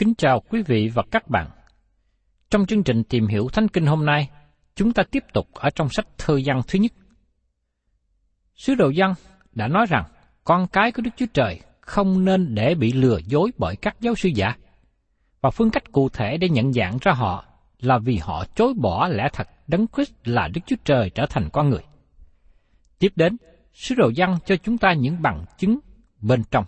Kính chào quý vị và các bạn. Trong chương trình tìm hiểu Thánh Kinh hôm nay, chúng ta tiếp tục ở trong sách Thơ văn thứ nhất. Sứ đồ văn đã nói rằng con cái của Đức Chúa Trời không nên để bị lừa dối bởi các giáo sư giả. Và phương cách cụ thể để nhận dạng ra họ là vì họ chối bỏ lẽ thật Đấng Christ là Đức Chúa Trời trở thành con người. Tiếp đến, sứ đồ văn cho chúng ta những bằng chứng bên trong.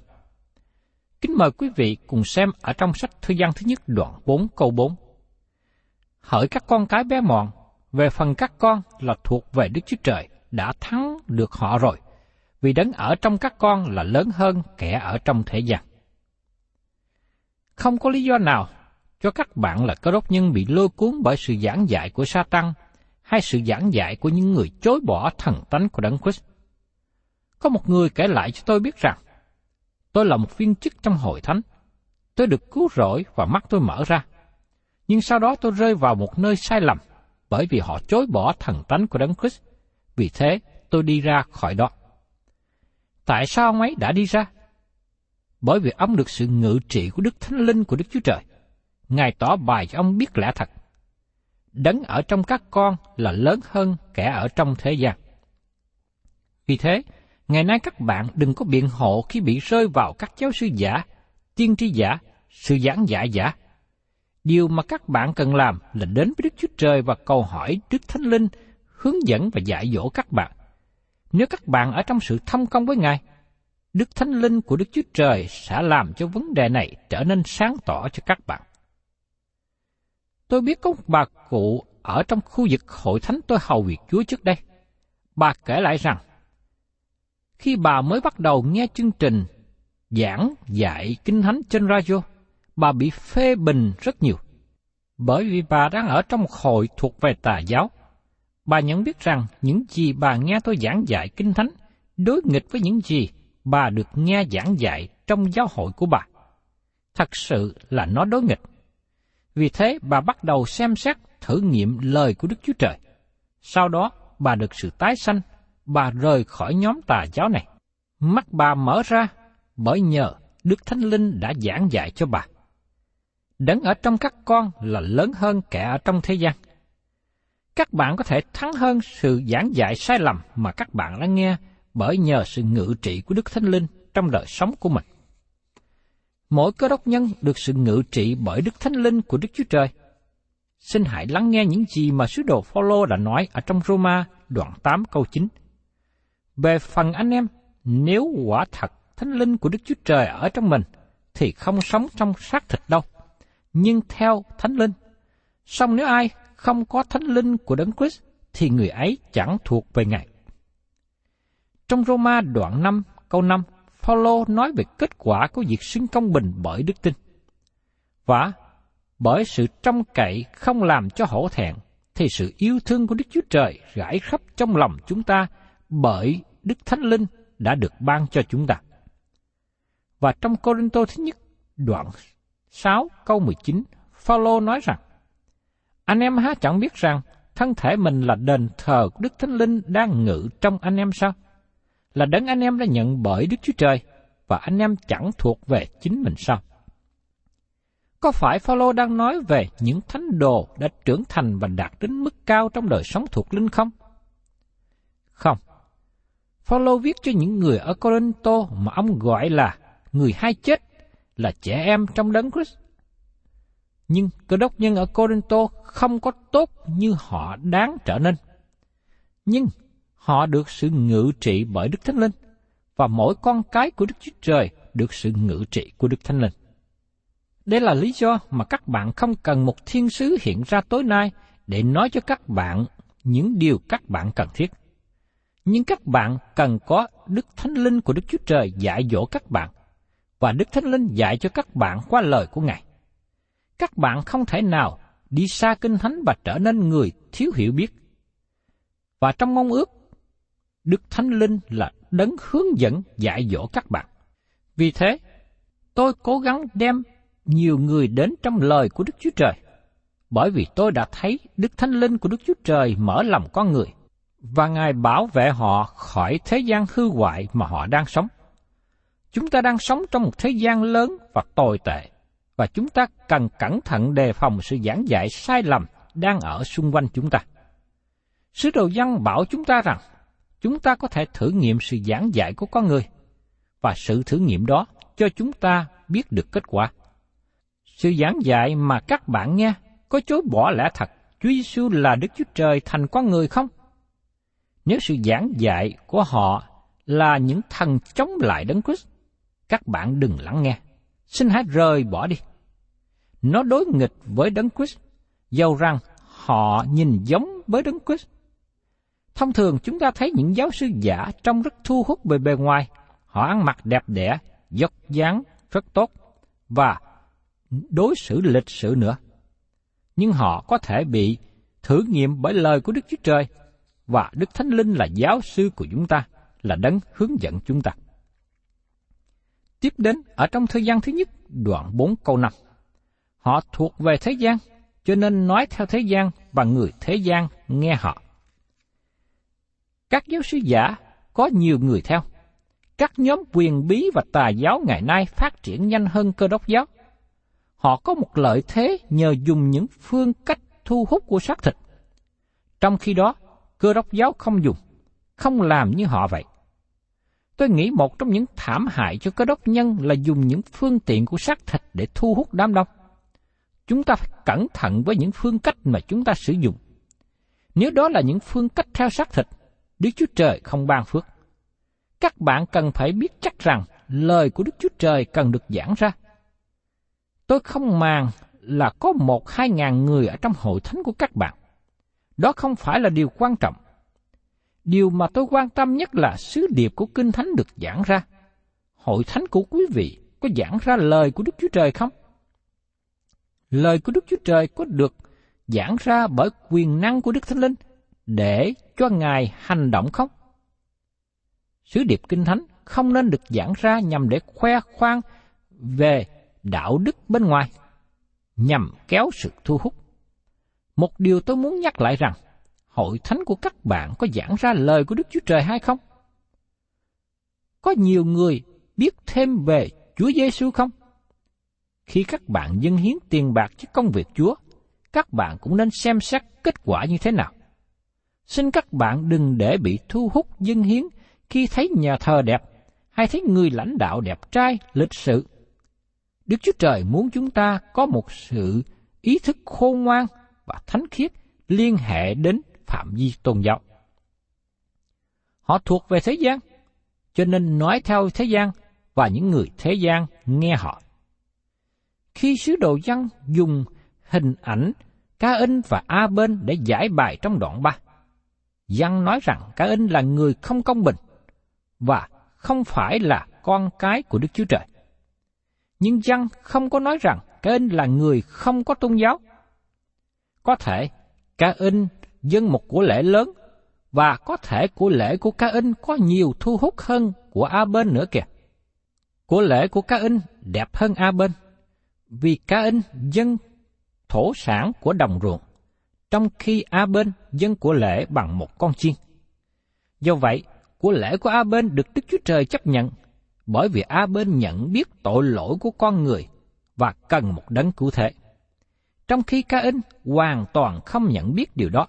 Kính mời quý vị cùng xem ở trong sách Thư gian thứ nhất đoạn 4 câu 4. Hỡi các con cái bé mọn, về phần các con là thuộc về Đức Chúa Trời, đã thắng được họ rồi, vì đấng ở trong các con là lớn hơn kẻ ở trong thế gian. Không có lý do nào cho các bạn là cơ đốc nhân bị lôi cuốn bởi sự giảng dạy của sa tăng hay sự giảng dạy của những người chối bỏ thần tánh của Đấng Christ. Có một người kể lại cho tôi biết rằng, tôi là một viên chức trong hội thánh. Tôi được cứu rỗi và mắt tôi mở ra. Nhưng sau đó tôi rơi vào một nơi sai lầm, bởi vì họ chối bỏ thần tánh của Đấng Christ. Vì thế, tôi đi ra khỏi đó. Tại sao ông ấy đã đi ra? Bởi vì ông được sự ngự trị của Đức Thánh Linh của Đức Chúa Trời. Ngài tỏ bài cho ông biết lẽ thật. Đấng ở trong các con là lớn hơn kẻ ở trong thế gian. Vì thế, ngày nay các bạn đừng có biện hộ khi bị rơi vào các giáo sư giả, tiên tri giả, sự giảng giả giả. Điều mà các bạn cần làm là đến với Đức Chúa Trời và cầu hỏi Đức Thánh Linh hướng dẫn và dạy dỗ các bạn. Nếu các bạn ở trong sự thông công với Ngài, Đức Thánh Linh của Đức Chúa Trời sẽ làm cho vấn đề này trở nên sáng tỏ cho các bạn. Tôi biết có một bà cụ ở trong khu vực hội thánh tôi hầu việc Chúa trước đây. Bà kể lại rằng, khi bà mới bắt đầu nghe chương trình giảng dạy kinh thánh trên radio, bà bị phê bình rất nhiều. Bởi vì bà đang ở trong một hội thuộc về tà giáo. Bà nhận biết rằng những gì bà nghe tôi giảng dạy kinh thánh đối nghịch với những gì bà được nghe giảng dạy trong giáo hội của bà. Thật sự là nó đối nghịch. Vì thế bà bắt đầu xem xét thử nghiệm lời của Đức Chúa Trời. Sau đó bà được sự tái sanh, bà rời khỏi nhóm tà giáo này. Mắt bà mở ra, bởi nhờ Đức Thánh Linh đã giảng dạy cho bà. Đấng ở trong các con là lớn hơn kẻ ở trong thế gian. Các bạn có thể thắng hơn sự giảng dạy sai lầm mà các bạn đã nghe bởi nhờ sự ngự trị của Đức Thánh Linh trong đời sống của mình. Mỗi cơ đốc nhân được sự ngự trị bởi Đức Thánh Linh của Đức Chúa Trời. Xin hãy lắng nghe những gì mà sứ đồ Phaolô đã nói ở trong Roma đoạn 8 câu 9. Về phần anh em, nếu quả thật Thánh Linh của Đức Chúa Trời ở trong mình, thì không sống trong xác thịt đâu, nhưng theo Thánh Linh. Song nếu ai không có Thánh Linh của Đấng Christ, thì người ấy chẳng thuộc về Ngài. Trong Roma đoạn 5 câu 5, Phaolô nói về kết quả của việc xưng công bình bởi đức tin. Và bởi sự trong cậy không làm cho hổ thẹn, thì sự yêu thương của Đức Chúa Trời rải khắp trong lòng chúng ta bởi Đức Thánh Linh đã được ban cho chúng ta. Và trong Corinto thứ nhất, đoạn 6 câu 19, Phaolô nói rằng, Anh em há chẳng biết rằng thân thể mình là đền thờ của Đức Thánh Linh đang ngự trong anh em sao? Là đấng anh em đã nhận bởi Đức Chúa Trời, và anh em chẳng thuộc về chính mình sao? Có phải Phaolô đang nói về những thánh đồ đã trưởng thành và đạt đến mức cao trong đời sống thuộc linh không? Không. Phaolô viết cho những người ở Corinto mà ông gọi là người hai chết, là trẻ em trong đấng Christ. Nhưng cơ đốc nhân ở Corinto không có tốt như họ đáng trở nên. Nhưng họ được sự ngự trị bởi Đức Thánh Linh, và mỗi con cái của Đức Chúa Trời được sự ngự trị của Đức Thánh Linh. Đây là lý do mà các bạn không cần một thiên sứ hiện ra tối nay để nói cho các bạn những điều các bạn cần thiết. Nhưng các bạn cần có Đức Thánh Linh của Đức Chúa Trời dạy dỗ các bạn, và Đức Thánh Linh dạy cho các bạn qua lời của Ngài. Các bạn không thể nào đi xa kinh thánh và trở nên người thiếu hiểu biết. Và trong mong ước, Đức Thánh Linh là đấng hướng dẫn dạy dỗ các bạn. Vì thế, tôi cố gắng đem nhiều người đến trong lời của Đức Chúa Trời, bởi vì tôi đã thấy Đức Thánh Linh của Đức Chúa Trời mở lòng con người, và Ngài bảo vệ họ khỏi thế gian hư hoại mà họ đang sống. Chúng ta đang sống trong một thế gian lớn và tồi tệ, và chúng ta cần cẩn thận đề phòng sự giảng dạy sai lầm đang ở xung quanh chúng ta. Sứ đồ dân bảo chúng ta rằng, chúng ta có thể thử nghiệm sự giảng dạy của con người, và sự thử nghiệm đó cho chúng ta biết được kết quả. Sự giảng dạy mà các bạn nghe có chối bỏ lẽ thật Chúa Giêsu là Đức Chúa Trời thành con người không? Nếu sự giảng dạy của họ là những thần chống lại Đấng Christ, các bạn đừng lắng nghe. Xin hãy rời bỏ đi. Nó đối nghịch với Đấng Christ, dầu rằng họ nhìn giống với Đấng Christ. Thông thường chúng ta thấy những giáo sư giả trông rất thu hút về bề ngoài, họ ăn mặc đẹp đẽ, dốc dáng rất tốt và đối xử lịch sự nữa. Nhưng họ có thể bị thử nghiệm bởi lời của Đức Chúa Trời và Đức Thánh Linh là giáo sư của chúng ta, là đấng hướng dẫn chúng ta. Tiếp đến ở trong thời gian thứ nhất, đoạn 4 câu 5. Họ thuộc về thế gian, cho nên nói theo thế gian và người thế gian nghe họ. Các giáo sư giả có nhiều người theo. Các nhóm quyền bí và tà giáo ngày nay phát triển nhanh hơn cơ đốc giáo – họ có một lợi thế nhờ dùng những phương cách thu hút của xác thịt. Trong khi đó, cơ đốc giáo không dùng, không làm như họ vậy. Tôi nghĩ một trong những thảm hại cho cơ đốc nhân là dùng những phương tiện của xác thịt để thu hút đám đông. Chúng ta phải cẩn thận với những phương cách mà chúng ta sử dụng. Nếu đó là những phương cách theo xác thịt, Đức Chúa Trời không ban phước. Các bạn cần phải biết chắc rằng lời của Đức Chúa Trời cần được giảng ra Tôi không màng là có một hai ngàn người ở trong hội thánh của các bạn. Đó không phải là điều quan trọng. Điều mà tôi quan tâm nhất là sứ điệp của Kinh Thánh được giảng ra. Hội thánh của quý vị có giảng ra lời của Đức Chúa Trời không? Lời của Đức Chúa Trời có được giảng ra bởi quyền năng của Đức Thánh Linh để cho Ngài hành động không? Sứ điệp Kinh Thánh không nên được giảng ra nhằm để khoe khoang về đạo đức bên ngoài, nhằm kéo sự thu hút. Một điều tôi muốn nhắc lại rằng, hội thánh của các bạn có giảng ra lời của Đức Chúa Trời hay không? Có nhiều người biết thêm về Chúa Giêsu không? Khi các bạn dâng hiến tiền bạc cho công việc Chúa, các bạn cũng nên xem xét kết quả như thế nào. Xin các bạn đừng để bị thu hút dâng hiến khi thấy nhà thờ đẹp hay thấy người lãnh đạo đẹp trai, lịch sự Đức Chúa Trời muốn chúng ta có một sự ý thức khôn ngoan và thánh khiết liên hệ đến phạm vi tôn giáo. Họ thuộc về thế gian, cho nên nói theo thế gian và những người thế gian nghe họ. Khi sứ đồ dân dùng hình ảnh Cá In và A Bên để giải bài trong đoạn 3, Dân nói rằng Cá In là người không công bình và không phải là con cái của Đức Chúa Trời. Nhưng Dân không có nói rằng Cá In là người không có tôn giáo. Có thể Cá In dân một của lễ lớn và có thể của lễ của Cá In có nhiều thu hút hơn của A Bên nữa kìa. Của lễ của Cá In đẹp hơn A Bên vì Cá In dân thổ sản của đồng ruộng, trong khi A Bên dân của lễ bằng một con chiên. Do vậy, của lễ của A Bên được Đức Chúa Trời chấp nhận, bởi vì A Bên nhận biết tội lỗi của con người và cần một đấng cứu thế. Trong khi Ca In hoàn toàn không nhận biết điều đó.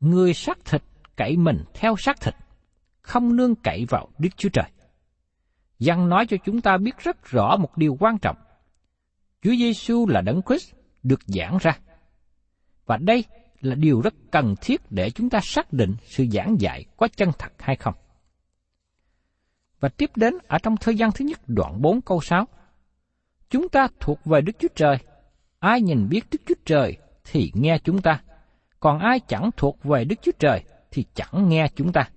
Người xác thịt cậy mình theo xác thịt, không nương cậy vào Đức Chúa Trời. Giăng nói cho chúng ta biết rất rõ một điều quan trọng. Chúa Giêsu là đấng Christ được giảng ra. Và đây là điều rất cần thiết để chúng ta xác định sự giảng dạy có chân thật hay không. Và tiếp đến ở trong thời gian thứ nhất đoạn 4 câu 6. Chúng ta thuộc về Đức Chúa Trời. Ai nhìn biết Đức Chúa Trời thì nghe chúng ta. Còn ai chẳng thuộc về Đức Chúa Trời thì chẳng nghe chúng ta.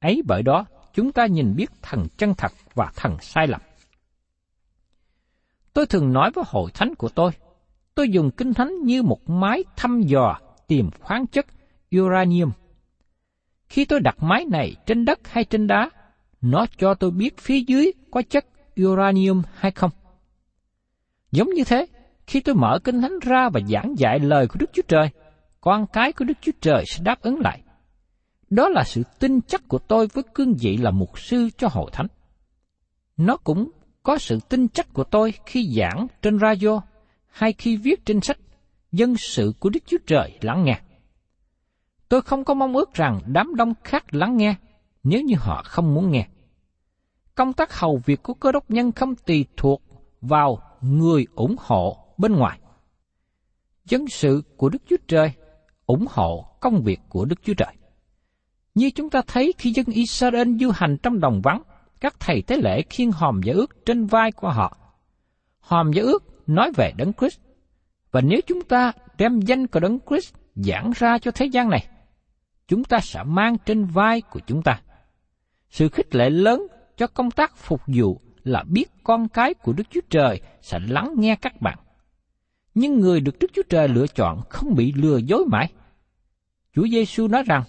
Ấy bởi đó, chúng ta nhìn biết thần chân thật và thần sai lầm. Tôi thường nói với hội thánh của tôi, tôi dùng kinh thánh như một máy thăm dò tìm khoáng chất uranium. Khi tôi đặt máy này trên đất hay trên đá, nó cho tôi biết phía dưới có chất uranium hay không. Giống như thế, khi tôi mở kinh thánh ra và giảng dạy lời của Đức Chúa Trời, con cái của Đức Chúa Trời sẽ đáp ứng lại. Đó là sự tin chắc của tôi với cương vị là mục sư cho hội thánh. Nó cũng có sự tin chắc của tôi khi giảng trên radio hay khi viết trên sách dân sự của Đức Chúa Trời lắng nghe. Tôi không có mong ước rằng đám đông khác lắng nghe nếu như họ không muốn nghe. Công tác hầu việc của cơ đốc nhân không tùy thuộc vào người ủng hộ bên ngoài. Dân sự của Đức Chúa Trời ủng hộ công việc của Đức Chúa Trời. Như chúng ta thấy khi dân Israel du hành trong đồng vắng, các thầy tế lễ khiêng hòm giả ước trên vai của họ. Hòm giả ước nói về Đấng Christ. Và nếu chúng ta đem danh của Đấng Christ giảng ra cho thế gian này, chúng ta sẽ mang trên vai của chúng ta. Sự khích lệ lớn cho công tác phục vụ là biết con cái của Đức Chúa Trời sẽ lắng nghe các bạn. Nhưng người được Đức Chúa Trời lựa chọn không bị lừa dối mãi. Chúa Giêsu nói rằng,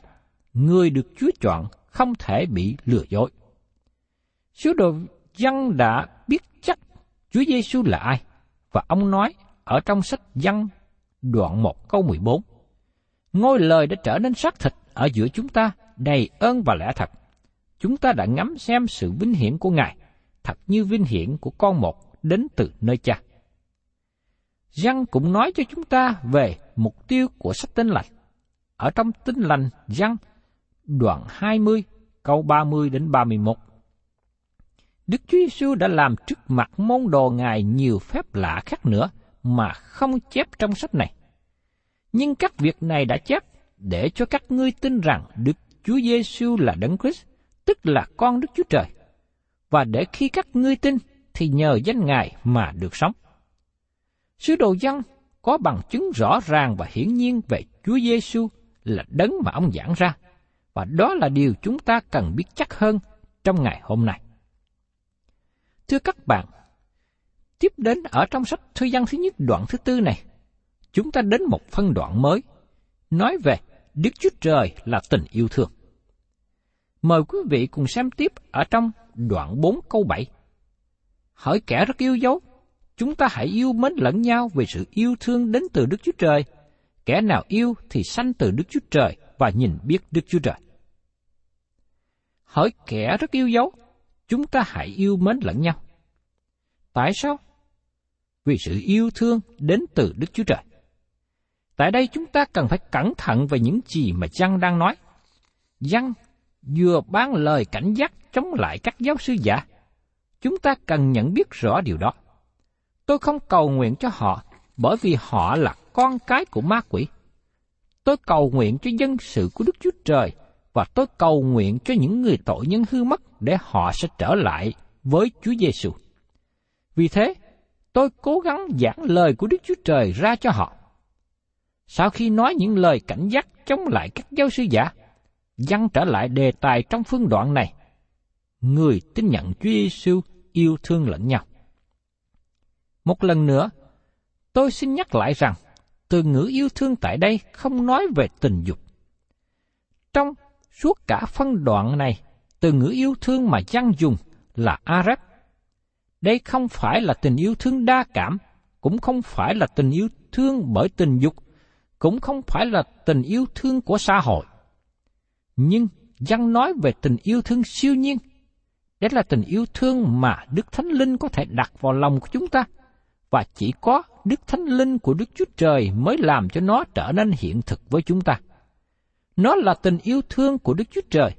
người được Chúa chọn không thể bị lừa dối. Sứ đồ dân đã biết chắc Chúa Giêsu là ai. Và ông nói ở trong sách dân đoạn 1 câu 14. Ngôi lời đã trở nên xác thịt ở giữa chúng ta đầy ơn và lẽ thật. Chúng ta đã ngắm xem sự vinh hiển của Ngài, thật như vinh hiển của con một đến từ nơi cha. Giăng cũng nói cho chúng ta về mục tiêu của sách tinh lành. Ở trong tinh lành Giăng, đoạn 20, câu 30 đến 31. Đức Chúa Giêsu đã làm trước mặt môn đồ Ngài nhiều phép lạ khác nữa mà không chép trong sách này. Nhưng các việc này đã chép để cho các ngươi tin rằng Đức Chúa Giêsu là Đấng Christ, tức là con Đức Chúa Trời. Và để khi các ngươi tin thì nhờ danh Ngài mà được sống. Sứ đồ dân có bằng chứng rõ ràng và hiển nhiên về Chúa Giêsu là đấng mà ông giảng ra, và đó là điều chúng ta cần biết chắc hơn trong ngày hôm nay. Thưa các bạn, tiếp đến ở trong sách Thư văn thứ nhất đoạn thứ tư này, chúng ta đến một phân đoạn mới, nói về Đức Chúa Trời là tình yêu thương. Mời quý vị cùng xem tiếp ở trong đoạn 4 câu 7. Hỏi kẻ rất yêu dấu, chúng ta hãy yêu mến lẫn nhau vì sự yêu thương đến từ Đức Chúa Trời. Kẻ nào yêu thì sanh từ Đức Chúa Trời và nhìn biết Đức Chúa Trời. Hỏi kẻ rất yêu dấu, chúng ta hãy yêu mến lẫn nhau. Tại sao? Vì sự yêu thương đến từ Đức Chúa Trời. Tại đây chúng ta cần phải cẩn thận về những gì mà Giăng đang nói. Giăng vừa ban lời cảnh giác chống lại các giáo sư giả. Chúng ta cần nhận biết rõ điều đó. Tôi không cầu nguyện cho họ bởi vì họ là con cái của ma quỷ. Tôi cầu nguyện cho dân sự của Đức Chúa Trời và tôi cầu nguyện cho những người tội nhân hư mất để họ sẽ trở lại với Chúa Giêsu. Vì thế, tôi cố gắng giảng lời của Đức Chúa Trời ra cho họ. Sau khi nói những lời cảnh giác chống lại các giáo sư giả, dăng trở lại đề tài trong phương đoạn này. Người tin nhận Chúa Giêsu yêu thương lẫn nhau. Một lần nữa, tôi xin nhắc lại rằng, từ ngữ yêu thương tại đây không nói về tình dục. Trong suốt cả phân đoạn này, từ ngữ yêu thương mà dân dùng là Arab. Đây không phải là tình yêu thương đa cảm, cũng không phải là tình yêu thương bởi tình dục, cũng không phải là tình yêu thương của xã hội. Nhưng dân nói về tình yêu thương siêu nhiên. Đó là tình yêu thương mà Đức Thánh Linh có thể đặt vào lòng của chúng ta. Và chỉ có Đức Thánh Linh của Đức Chúa Trời mới làm cho nó trở nên hiện thực với chúng ta. Nó là tình yêu thương của Đức Chúa Trời,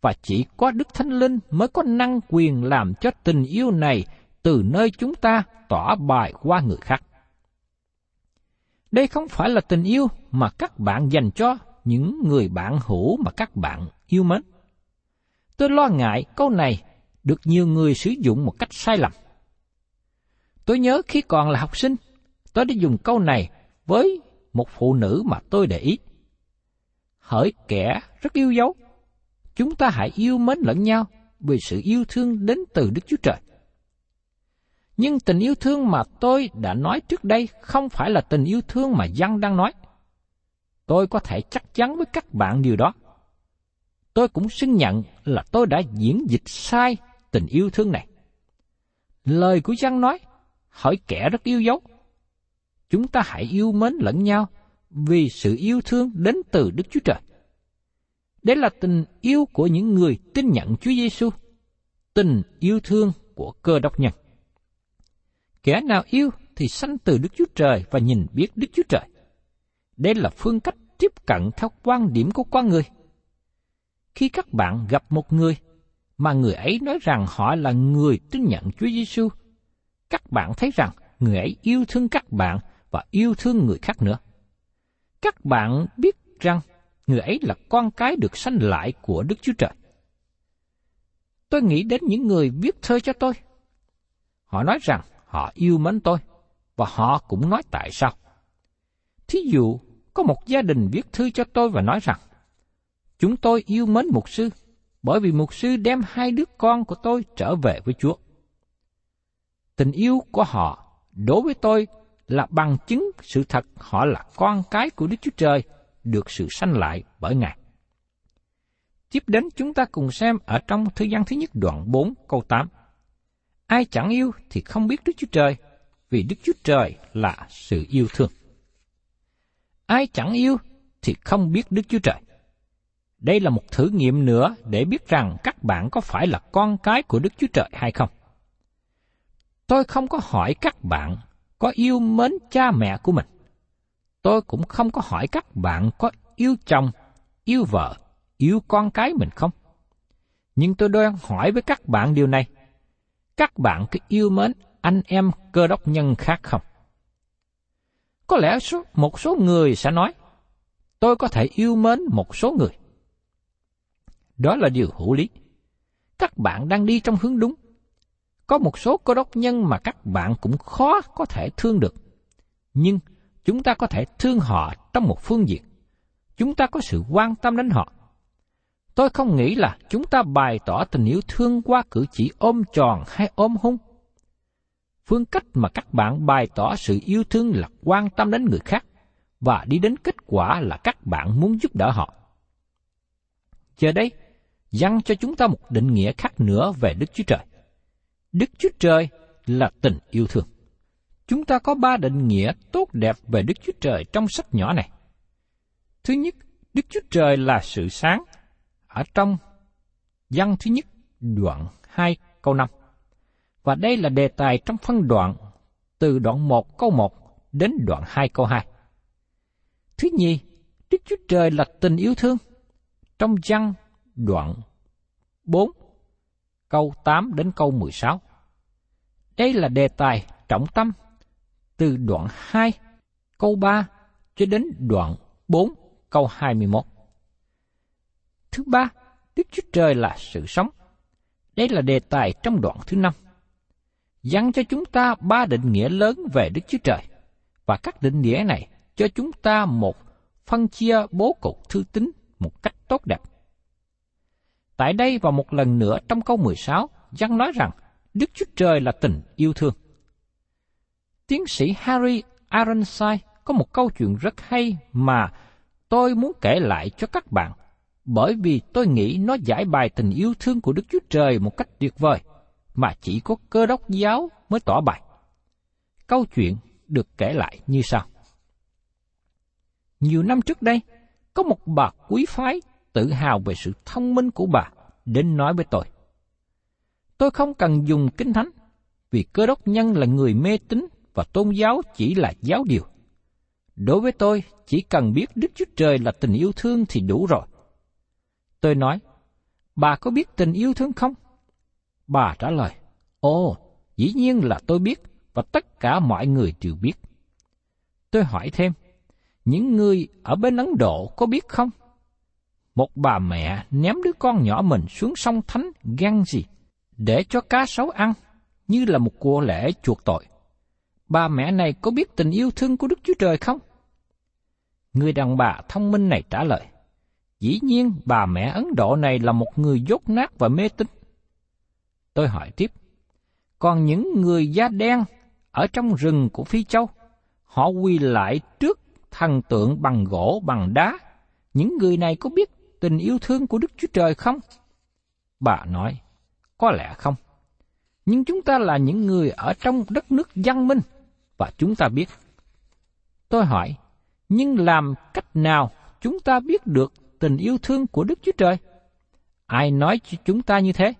và chỉ có Đức Thánh Linh mới có năng quyền làm cho tình yêu này từ nơi chúng ta tỏa bài qua người khác. Đây không phải là tình yêu mà các bạn dành cho những người bạn hữu mà các bạn yêu mến. Tôi lo ngại câu này được nhiều người sử dụng một cách sai lầm. Tôi nhớ khi còn là học sinh, tôi đã dùng câu này với một phụ nữ mà tôi để ý. Hỡi kẻ rất yêu dấu, chúng ta hãy yêu mến lẫn nhau vì sự yêu thương đến từ Đức Chúa Trời. Nhưng tình yêu thương mà tôi đã nói trước đây không phải là tình yêu thương mà dân đang nói. Tôi có thể chắc chắn với các bạn điều đó. Tôi cũng xưng nhận là tôi đã diễn dịch sai tình yêu thương này. Lời của dân nói, hỏi kẻ rất yêu dấu. Chúng ta hãy yêu mến lẫn nhau vì sự yêu thương đến từ Đức Chúa Trời. Đây là tình yêu của những người tin nhận Chúa Giêsu, tình yêu thương của cơ đốc nhân. Kẻ nào yêu thì sanh từ Đức Chúa Trời và nhìn biết Đức Chúa Trời. Đây là phương cách tiếp cận theo quan điểm của con người. Khi các bạn gặp một người mà người ấy nói rằng họ là người tin nhận Chúa Giêsu, các bạn thấy rằng người ấy yêu thương các bạn và yêu thương người khác nữa. Các bạn biết rằng người ấy là con cái được sanh lại của Đức Chúa Trời. Tôi nghĩ đến những người viết thơ cho tôi. Họ nói rằng họ yêu mến tôi, và họ cũng nói tại sao. Thí dụ, có một gia đình viết thư cho tôi và nói rằng, chúng tôi yêu mến mục sư, bởi vì mục sư đem hai đứa con của tôi trở về với Chúa. Tình yêu của họ đối với tôi là bằng chứng sự thật họ là con cái của Đức Chúa Trời, được sự sanh lại bởi Ngài. Tiếp đến chúng ta cùng xem ở trong thư gian thứ nhất đoạn 4 câu 8. Ai chẳng yêu thì không biết Đức Chúa Trời, vì Đức Chúa Trời là sự yêu thương. Ai chẳng yêu thì không biết Đức Chúa Trời. Đây là một thử nghiệm nữa để biết rằng các bạn có phải là con cái của Đức Chúa Trời hay không. Tôi không có hỏi các bạn có yêu mến cha mẹ của mình. Tôi cũng không có hỏi các bạn có yêu chồng, yêu vợ, yêu con cái mình không. Nhưng tôi đang hỏi với các bạn điều này các bạn có yêu mến anh em cơ đốc nhân khác không? Có lẽ số, một số người sẽ nói, tôi có thể yêu mến một số người. Đó là điều hữu lý. Các bạn đang đi trong hướng đúng. Có một số cơ đốc nhân mà các bạn cũng khó có thể thương được. Nhưng chúng ta có thể thương họ trong một phương diện. Chúng ta có sự quan tâm đến họ. Tôi không nghĩ là chúng ta bày tỏ tình yêu thương qua cử chỉ ôm tròn hay ôm hung. Phương cách mà các bạn bày tỏ sự yêu thương là quan tâm đến người khác và đi đến kết quả là các bạn muốn giúp đỡ họ. Giờ đây, dăng cho chúng ta một định nghĩa khác nữa về Đức Chúa Trời. Đức Chúa Trời là tình yêu thương. Chúng ta có ba định nghĩa tốt đẹp về Đức Chúa Trời trong sách nhỏ này. Thứ nhất, Đức Chúa Trời là sự sáng ở trong văn thứ nhất đoạn 2 câu 5. Và đây là đề tài trong phân đoạn từ đoạn 1 câu 1 đến đoạn 2 câu 2. Thứ nhì, Đức Chúa Trời là tình yêu thương. Trong văn đoạn 4 câu 8 đến câu 16. Đây là đề tài trọng tâm từ đoạn 2 câu 3 cho đến đoạn 4 câu 21. Thứ ba, Đức Chúa Trời là sự sống. Đây là đề tài trong đoạn thứ năm. Dặn cho chúng ta ba định nghĩa lớn về Đức Chúa Trời, và các định nghĩa này cho chúng ta một phân chia bố cục thư tính một cách tốt đẹp. Tại đây và một lần nữa trong câu 16, Giăng nói rằng Đức Chúa Trời là tình yêu thương. Tiến sĩ Harry Ironside có một câu chuyện rất hay mà tôi muốn kể lại cho các bạn, bởi vì tôi nghĩ nó giải bài tình yêu thương của Đức Chúa Trời một cách tuyệt vời, mà chỉ có cơ đốc giáo mới tỏ bài. Câu chuyện được kể lại như sau. Nhiều năm trước đây, có một bà quý phái tự hào về sự thông minh của bà đến nói với tôi. Tôi không cần dùng kinh thánh, vì cơ đốc nhân là người mê tín và tôn giáo chỉ là giáo điều. Đối với tôi, chỉ cần biết Đức Chúa Trời là tình yêu thương thì đủ rồi. Tôi nói, bà có biết tình yêu thương không? Bà trả lời, ồ, dĩ nhiên là tôi biết và tất cả mọi người đều biết. Tôi hỏi thêm, những người ở bên Ấn Độ có biết không? Một bà mẹ ném đứa con nhỏ mình xuống sông Thánh gan gì để cho cá sấu ăn như là một của lễ chuộc tội. Bà mẹ này có biết tình yêu thương của Đức Chúa Trời không? Người đàn bà thông minh này trả lời, dĩ nhiên bà mẹ Ấn Độ này là một người dốt nát và mê tín. Tôi hỏi tiếp, còn những người da đen ở trong rừng của Phi Châu, họ quỳ lại trước thần tượng bằng gỗ bằng đá, những người này có biết tình yêu thương của Đức Chúa Trời không? Bà nói, có lẽ không. Nhưng chúng ta là những người ở trong đất nước văn minh, và chúng ta biết. Tôi hỏi, nhưng làm cách nào chúng ta biết được tình yêu thương của Đức Chúa Trời? Ai nói cho chúng ta như thế?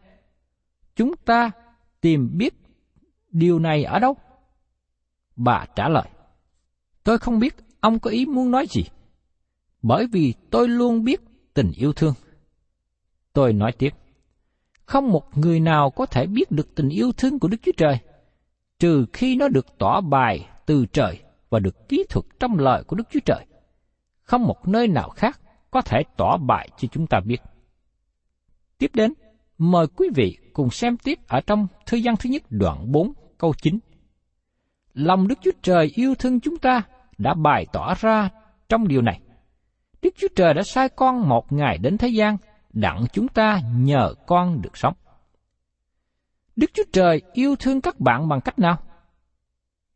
Chúng ta tìm biết điều này ở đâu? Bà trả lời, tôi không biết ông có ý muốn nói gì. Bởi vì tôi luôn biết tình yêu thương. Tôi nói tiếp, không một người nào có thể biết được tình yêu thương của Đức Chúa Trời, trừ khi nó được tỏ bài từ trời và được kỹ thuật trong lời của Đức Chúa Trời. Không một nơi nào khác có thể tỏ bài cho chúng ta biết. Tiếp đến, mời quý vị cùng xem tiếp ở trong thư gian thứ nhất đoạn 4 câu 9. Lòng Đức Chúa Trời yêu thương chúng ta đã bày tỏ ra trong điều này. Đức Chúa Trời đã sai con một ngày đến thế gian, đặng chúng ta nhờ con được sống. Đức Chúa Trời yêu thương các bạn bằng cách nào?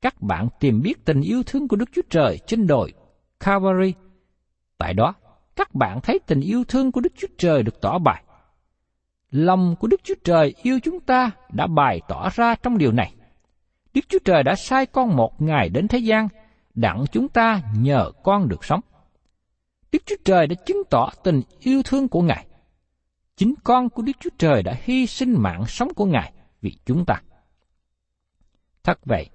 Các bạn tìm biết tình yêu thương của Đức Chúa Trời trên đồi Calvary. Tại đó, các bạn thấy tình yêu thương của Đức Chúa Trời được tỏ bày. Lòng của Đức Chúa Trời yêu chúng ta đã bày tỏ ra trong điều này. Đức Chúa Trời đã sai con một ngày đến thế gian, đặng chúng ta nhờ con được sống. Đức Chúa Trời đã chứng tỏ tình yêu thương của Ngài. Chính con của Đức Chúa Trời đã hy sinh mạng sống của Ngài vì chúng ta. Thật vậy,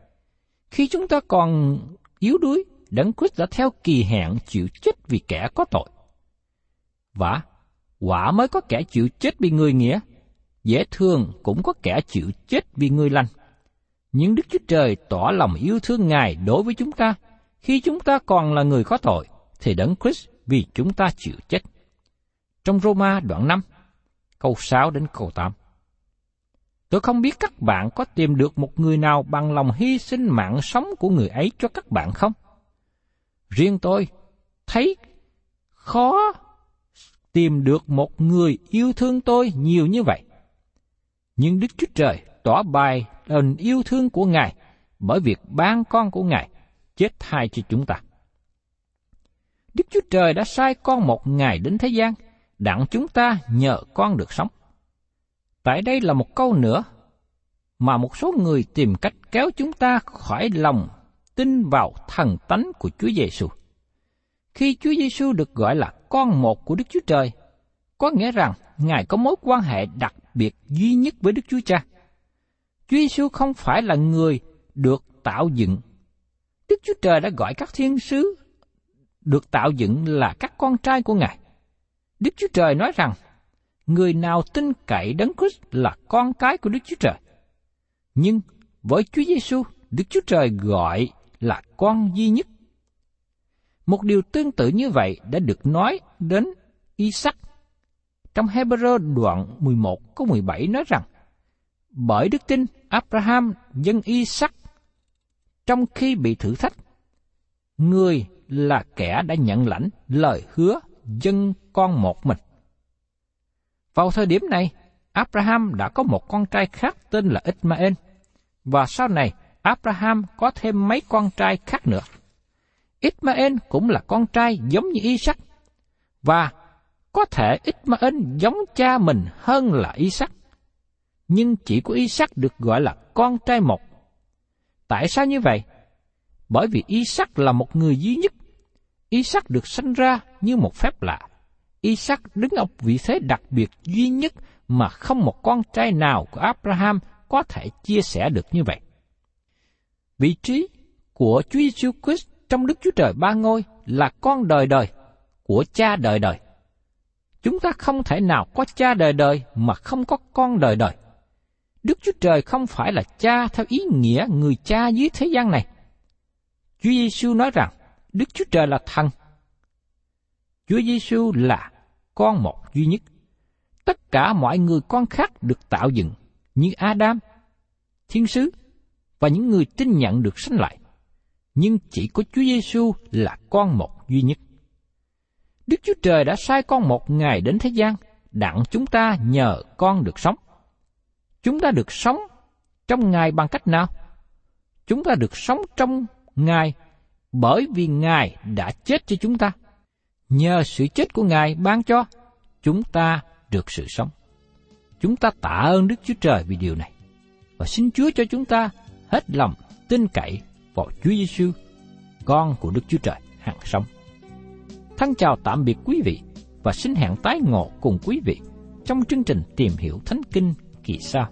khi chúng ta còn yếu đuối, Đấng Christ đã theo kỳ hạn chịu chết vì kẻ có tội. Và quả mới có kẻ chịu chết vì người nghĩa, dễ thương cũng có kẻ chịu chết vì người lành. Nhưng Đức Chúa Trời tỏ lòng yêu thương Ngài đối với chúng ta, khi chúng ta còn là người có tội, thì Đấng Christ vì chúng ta chịu chết. Trong Roma đoạn 5, câu 6 đến câu 8. Tôi không biết các bạn có tìm được một người nào bằng lòng hy sinh mạng sống của người ấy cho các bạn không? Riêng tôi thấy khó tìm được một người yêu thương tôi nhiều như vậy. Nhưng Đức Chúa Trời tỏ bài tình yêu thương của Ngài bởi việc ban con của Ngài chết thay cho chúng ta. Đức Chúa Trời đã sai con một ngày đến thế gian, đặng chúng ta nhờ con được sống. Tại đây là một câu nữa mà một số người tìm cách kéo chúng ta khỏi lòng tin vào thần tánh của Chúa Giêsu. Khi Chúa Giêsu được gọi là con một của Đức Chúa Trời, có nghĩa rằng Ngài có mối quan hệ đặc biệt duy nhất với Đức Chúa Cha. Chúa Giêsu không phải là người được tạo dựng. Đức Chúa Trời đã gọi các thiên sứ được tạo dựng là các con trai của Ngài. Đức Chúa Trời nói rằng, người nào tin cậy Đấng Christ là con cái của Đức Chúa Trời. Nhưng với Chúa Giêsu, Đức Chúa Trời gọi là con duy nhất. Một điều tương tự như vậy đã được nói đến Isaac. Trong Hebrew đoạn 11 câu 17 nói rằng, Bởi đức tin, Abraham dân Isaac trong khi bị thử thách, người là kẻ đã nhận lãnh lời hứa dân con một mình. Vào thời điểm này, Abraham đã có một con trai khác tên là Ismael, và sau này Abraham có thêm mấy con trai khác nữa. Ismael cũng là con trai giống như Isaac, và có thể Ismael giống cha mình hơn là Isaac, nhưng chỉ có Isaac được gọi là con trai một. Tại sao như vậy? Bởi vì Isaac là một người duy nhất. Isaac được sinh ra như một phép lạ. Isaac đứng ở vị thế đặc biệt duy nhất mà không một con trai nào của Abraham có thể chia sẻ được như vậy. Vị trí của Chúa Giêsu Christ trong Đức Chúa Trời ba ngôi là con đời đời của cha đời đời. Chúng ta không thể nào có cha đời đời mà không có con đời đời. Đức Chúa Trời không phải là cha theo ý nghĩa người cha dưới thế gian này. Chúa Giêsu nói rằng Đức Chúa Trời là thần. Chúa Giêsu là con một duy nhất. Tất cả mọi người con khác được tạo dựng như Adam, thiên sứ và những người tin nhận được sanh lại. Nhưng chỉ có Chúa Giêsu là con một duy nhất. Đức Chúa Trời đã sai con một ngày đến thế gian, đặng chúng ta nhờ con được sống. Chúng ta được sống trong Ngài bằng cách nào? Chúng ta được sống trong Ngài bởi vì Ngài đã chết cho chúng ta. Nhờ sự chết của Ngài ban cho, chúng ta được sự sống. Chúng ta tạ ơn Đức Chúa Trời vì điều này. Và xin Chúa cho chúng ta hết lòng tin cậy vào Chúa Giêsu, con của Đức Chúa Trời hằng sống. Thân chào tạm biệt quý vị và xin hẹn tái ngộ cùng quý vị trong chương trình tìm hiểu Thánh Kinh kỳ sau.